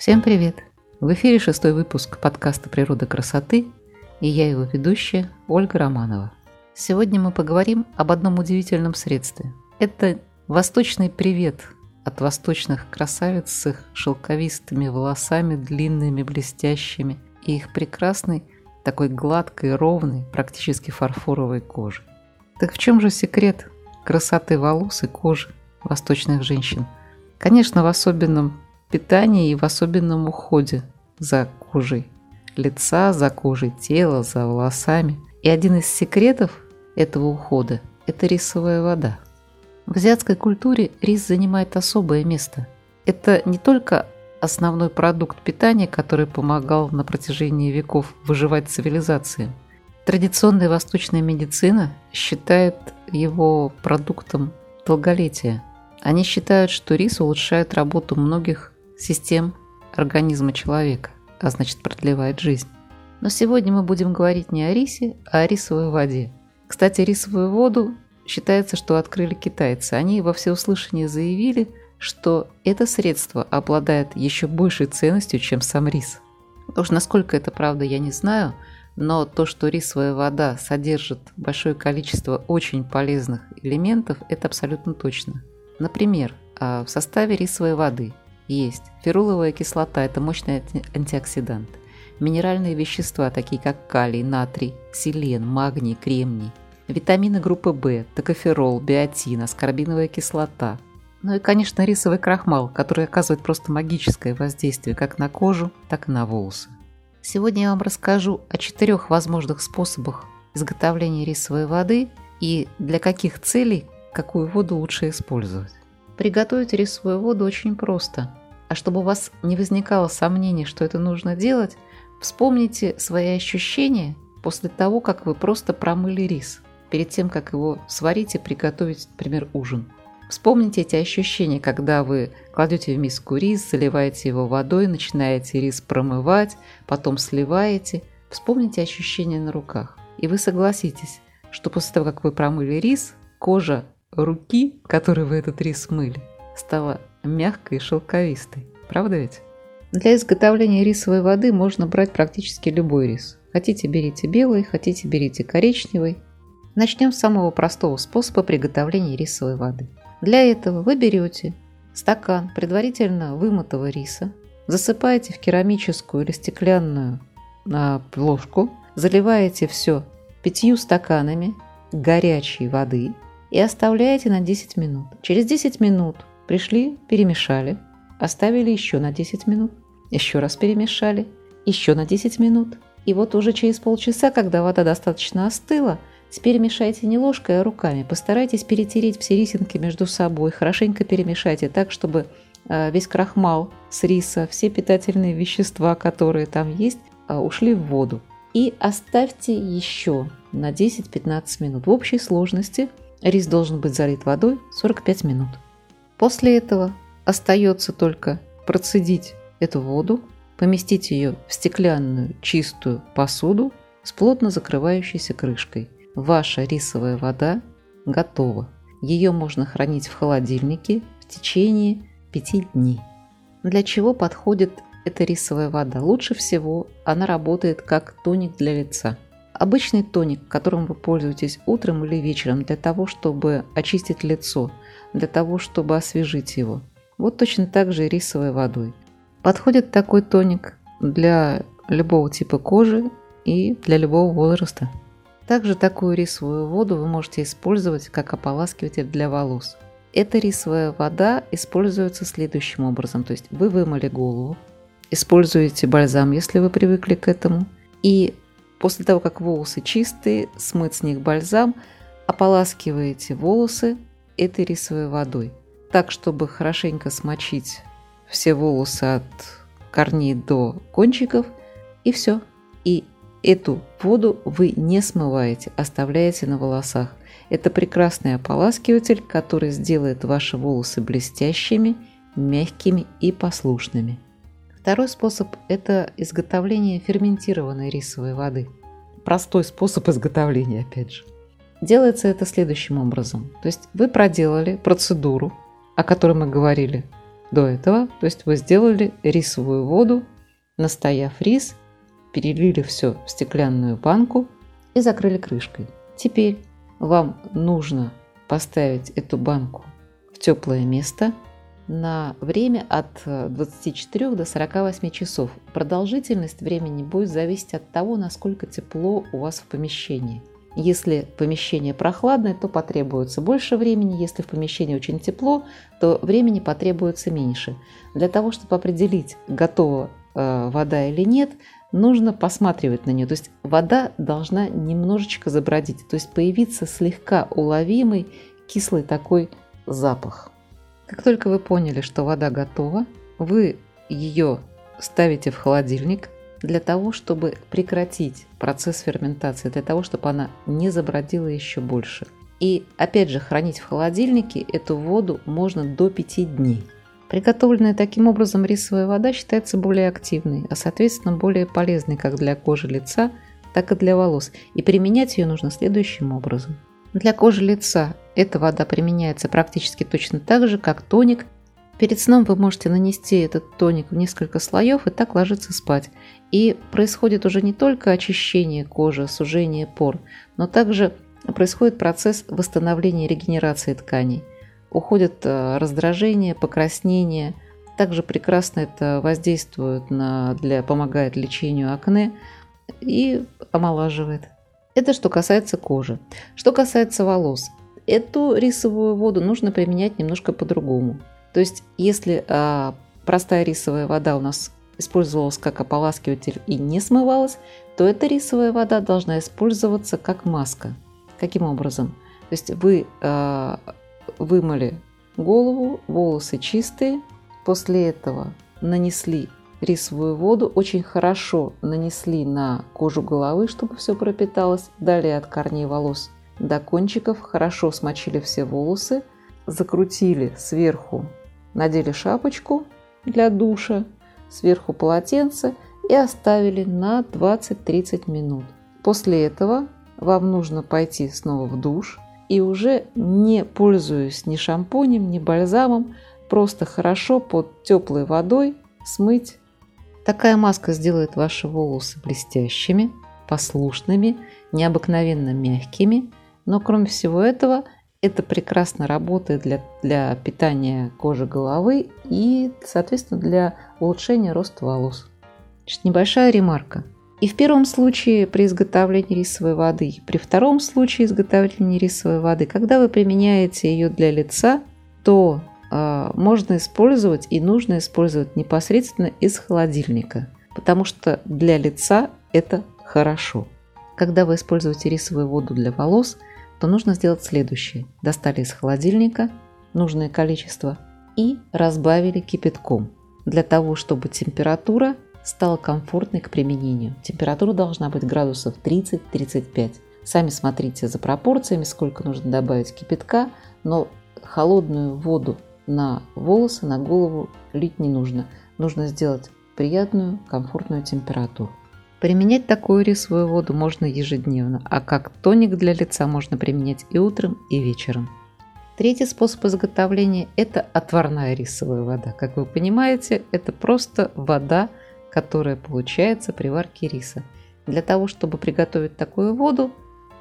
Всем привет! В эфире шестой выпуск подкаста «Природа красоты» и я его ведущая Ольга Романова. Сегодня мы поговорим об одном удивительном средстве. Это восточный привет от восточных красавиц с их шелковистыми волосами, длинными, блестящими, и их прекрасной, такой гладкой, ровной, практически фарфоровой кожей. Так в чем же секрет красоты волос и кожи восточных женщин? Конечно, в особенном питании и в особенном уходе за кожей лица, за кожей тела, за волосами. И один из секретов этого ухода – это рисовая вода. В азиатской культуре рис занимает особое место. Это не только основной продукт питания, который помогал на протяжении веков выживать цивилизациям. Традиционная восточная медицина считает его продуктом долголетия. Они считают, что рис улучшает работу многих систем организма человека, а значит продлевает жизнь. Но сегодня мы будем говорить не о рисе, а о рисовой воде. Кстати, рисовую воду считается, что открыли китайцы. Они во всеуслышание заявили, что это средство обладает еще большей ценностью, чем сам рис. Уж насколько это правда, я не знаю, но то, что рисовая вода содержит большое количество очень полезных элементов, это абсолютно точно. Например, а, в составе рисовой воды есть феруловая кислота, это мощный антиоксидант, минеральные вещества, такие как калий, натрий, селен, магний, кремний, витамины группы В, токоферол, биотин, аскорбиновая кислота. Ну и, конечно, рисовый крахмал, который оказывает просто магическое воздействие как на кожу, так и на волосы. Сегодня я вам расскажу о четырех возможных способах изготовления рисовой воды и для каких целей какую воду лучше использовать. Приготовить рисовую воду очень просто. А чтобы у вас не возникало сомнений, что это нужно делать, вспомните свои ощущения после того, как вы просто промыли рис, перед тем, как его сварить и приготовить, например, ужин. Вспомните эти ощущения, когда вы кладете в миску рис, заливаете его водой, начинаете рис промывать, потом сливаете. Вспомните ощущения на руках. И вы согласитесь, что после того, как вы промыли рис, кожа руки, которой вы этот рис мыли, стала мягкой и шелковистой. Правда ведь? Для изготовления рисовой воды можно брать практически любой рис. Хотите, берите белый, хотите, берите коричневый. Начнем с самого простого способа приготовления рисовой воды – для этого вы берете стакан предварительно вымытого риса, засыпаете в керамическую или стеклянную на ложку, заливаете все пятью стаканами горячей воды и оставляете на 10 минут. Через 10 минут пришли, перемешали, оставили еще на 10 минут, еще раз перемешали, еще на 10 минут. И вот уже через полчаса, когда вода достаточно остыла – Теперь мешайте не ложкой, а руками. Постарайтесь перетереть все рисинки между собой. Хорошенько перемешайте так, чтобы а, весь крахмал с риса, все питательные вещества, которые там есть, а, ушли в воду. И оставьте еще на 10-15 минут. В общей сложности рис должен быть залит водой 45 минут. После этого остается только процедить эту воду, поместить ее в стеклянную чистую посуду с плотно закрывающейся крышкой – Ваша рисовая вода готова. Ее можно хранить в холодильнике в течение 5 дней. Для чего подходит эта рисовая вода? Лучше всего она работает как тоник для лица. Обычный тоник, которым вы пользуетесь утром или вечером для того, чтобы очистить лицо, для того, чтобы освежить его. Вот точно так же и рисовой водой. Подходит такой тоник для любого типа кожи и для любого возраста. Также такую рисовую воду вы можете использовать как ополаскиватель для волос. Эта рисовая вода используется следующим образом. То есть вы вымыли голову, используете бальзам, если вы привыкли к этому, и после того, как волосы чистые, смыть с них бальзам, ополаскиваете волосы этой рисовой водой. Так, чтобы хорошенько смочить все волосы от корней до кончиков, и все. И Эту воду вы не смываете, оставляете на волосах. Это прекрасный ополаскиватель, который сделает ваши волосы блестящими, мягкими и послушными. Второй способ – это изготовление ферментированной рисовой воды. Простой способ изготовления, опять же. Делается это следующим образом. То есть вы проделали процедуру, о которой мы говорили до этого. То есть вы сделали рисовую воду, настояв рис, перелили все в стеклянную банку и закрыли крышкой. Теперь вам нужно поставить эту банку в теплое место на время от 24 до 48 часов. Продолжительность времени будет зависеть от того, насколько тепло у вас в помещении. Если помещение прохладное, то потребуется больше времени. Если в помещении очень тепло, то времени потребуется меньше. Для того, чтобы определить, готова э, вода или нет, нужно посматривать на нее. То есть вода должна немножечко забродить, то есть появиться слегка уловимый кислый такой запах. Как только вы поняли, что вода готова, вы ее ставите в холодильник для того, чтобы прекратить процесс ферментации, для того, чтобы она не забродила еще больше. И опять же, хранить в холодильнике эту воду можно до 5 дней. Приготовленная таким образом рисовая вода считается более активной, а соответственно более полезной как для кожи лица, так и для волос. И применять ее нужно следующим образом. Для кожи лица эта вода применяется практически точно так же, как тоник. Перед сном вы можете нанести этот тоник в несколько слоев и так ложиться спать. И происходит уже не только очищение кожи, сужение пор, но также происходит процесс восстановления и регенерации тканей уходит э, раздражение, покраснение. Также прекрасно это воздействует на, для, помогает лечению акне и омолаживает. Это что касается кожи. Что касается волос. Эту рисовую воду нужно применять немножко по-другому. То есть, если а, простая рисовая вода у нас использовалась как ополаскиватель и не смывалась, то эта рисовая вода должна использоваться как маска. Каким образом? То есть вы а, вымыли голову, волосы чистые. После этого нанесли рисовую воду, очень хорошо нанесли на кожу головы, чтобы все пропиталось. Далее от корней волос до кончиков хорошо смочили все волосы, закрутили сверху, надели шапочку для душа, сверху полотенце и оставили на 20-30 минут. После этого вам нужно пойти снова в душ, и уже не пользуясь ни шампунем, ни бальзамом, просто хорошо под теплой водой смыть. Такая маска сделает ваши волосы блестящими, послушными, необыкновенно мягкими, но кроме всего этого, это прекрасно работает для, для питания кожи головы и, соответственно, для улучшения роста волос. Значит, небольшая ремарка – и в первом случае при изготовлении рисовой воды, и при втором случае изготовления рисовой воды, когда вы применяете ее для лица, то э, можно использовать и нужно использовать непосредственно из холодильника, потому что для лица это хорошо. Когда вы используете рисовую воду для волос, то нужно сделать следующее. Достали из холодильника нужное количество и разбавили кипятком для того, чтобы температура стала комфортной к применению. Температура должна быть градусов 30-35. Сами смотрите за пропорциями, сколько нужно добавить кипятка, но холодную воду на волосы, на голову лить не нужно. Нужно сделать приятную, комфортную температуру. Применять такую рисовую воду можно ежедневно, а как тоник для лица можно применять и утром, и вечером. Третий способ изготовления – это отварная рисовая вода. Как вы понимаете, это просто вода, которая получается при варке риса. Для того, чтобы приготовить такую воду,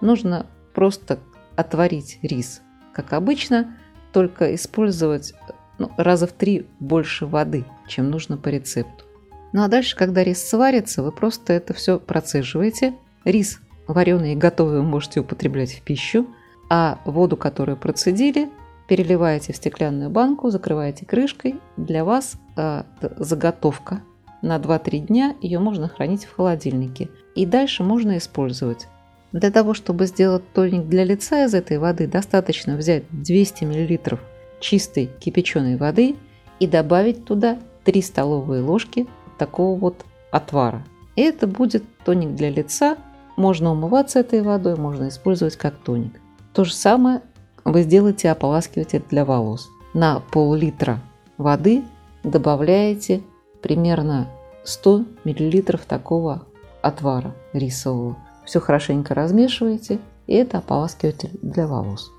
нужно просто отварить рис, как обычно, только использовать ну, раза в три больше воды, чем нужно по рецепту. Ну а дальше, когда рис сварится, вы просто это все процеживаете. Рис вареный и готовый вы можете употреблять в пищу, а воду, которую процедили, переливаете в стеклянную банку, закрываете крышкой. Для вас э, заготовка на 2-3 дня ее можно хранить в холодильнике. И дальше можно использовать. Для того, чтобы сделать тоник для лица из этой воды, достаточно взять 200 мл чистой кипяченой воды и добавить туда 3 столовые ложки такого вот отвара. И это будет тоник для лица. Можно умываться этой водой, можно использовать как тоник. То же самое вы сделаете ополаскиватель для волос. На пол-литра воды добавляете примерно 100 мл такого отвара рисового. Все хорошенько размешиваете, и это ополаскиватель для волос.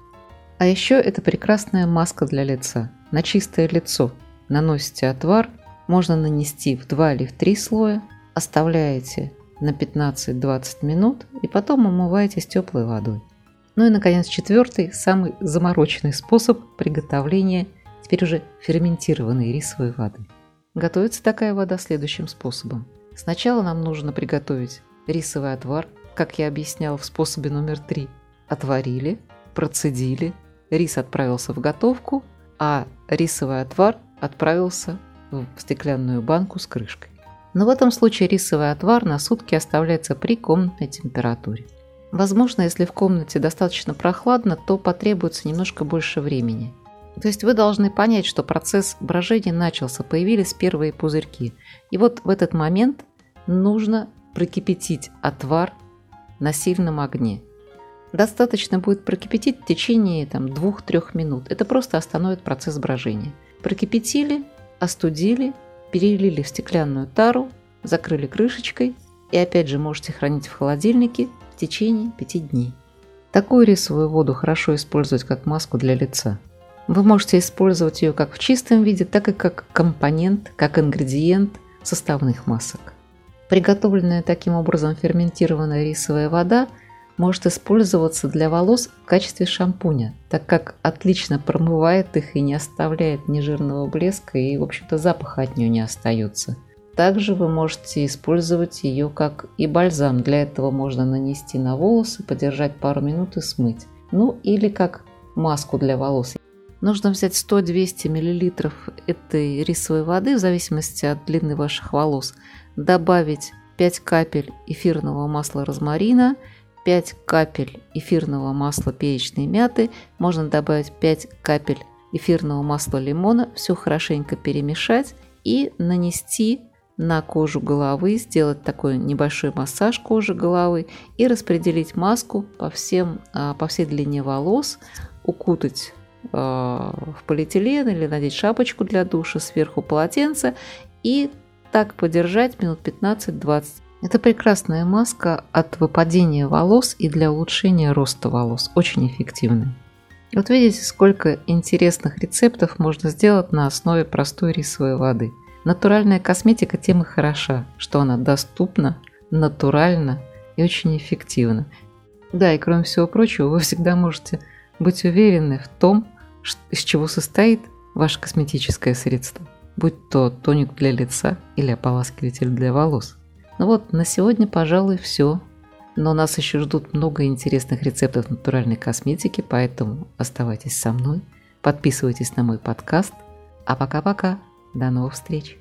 А еще это прекрасная маска для лица. На чистое лицо наносите отвар, можно нанести в 2 или в 3 слоя, оставляете на 15-20 минут и потом умываете с теплой водой. Ну и, наконец, четвертый, самый замороченный способ приготовления теперь уже ферментированной рисовой воды. Готовится такая вода следующим способом. Сначала нам нужно приготовить рисовый отвар, как я объяснял в способе номер три. Отварили, процедили, рис отправился в готовку, а рисовый отвар отправился в стеклянную банку с крышкой. Но в этом случае рисовый отвар на сутки оставляется при комнатной температуре. Возможно, если в комнате достаточно прохладно, то потребуется немножко больше времени. То есть вы должны понять, что процесс брожения начался, появились первые пузырьки. И вот в этот момент нужно прокипятить отвар на сильном огне. Достаточно будет прокипятить в течение там, 2-3 минут. Это просто остановит процесс брожения. Прокипятили, остудили, перелили в стеклянную тару, закрыли крышечкой и опять же можете хранить в холодильнике в течение 5 дней. Такую рисовую воду хорошо использовать как маску для лица. Вы можете использовать ее как в чистом виде, так и как компонент, как ингредиент составных масок. Приготовленная таким образом ферментированная рисовая вода может использоваться для волос в качестве шампуня, так как отлично промывает их и не оставляет ни жирного блеска и, в общем-то, запаха от нее не остается. Также вы можете использовать ее как и бальзам. Для этого можно нанести на волосы, подержать пару минут и смыть. Ну или как маску для волос. Нужно взять 100-200 мл этой рисовой воды, в зависимости от длины ваших волос, добавить 5 капель эфирного масла розмарина, 5 капель эфирного масла перечной мяты, можно добавить 5 капель эфирного масла лимона, все хорошенько перемешать и нанести на кожу головы, сделать такой небольшой массаж кожи головы и распределить маску по, всем, а, по всей длине волос, укутать Э, в полиэтилен или надеть шапочку для душа, сверху полотенце и так подержать минут 15-20. Это прекрасная маска от выпадения волос и для улучшения роста волос. Очень эффективная. Вот видите, сколько интересных рецептов можно сделать на основе простой рисовой воды. Натуральная косметика тем и хороша, что она доступна, натуральна и очень эффективна. Да, и кроме всего прочего, вы всегда можете быть уверены в том, из чего состоит ваше косметическое средство, будь то тоник для лица или ополаскиватель для волос. Ну вот, на сегодня, пожалуй, все. Но нас еще ждут много интересных рецептов натуральной косметики, поэтому оставайтесь со мной, подписывайтесь на мой подкаст. А пока-пока, до новых встреч!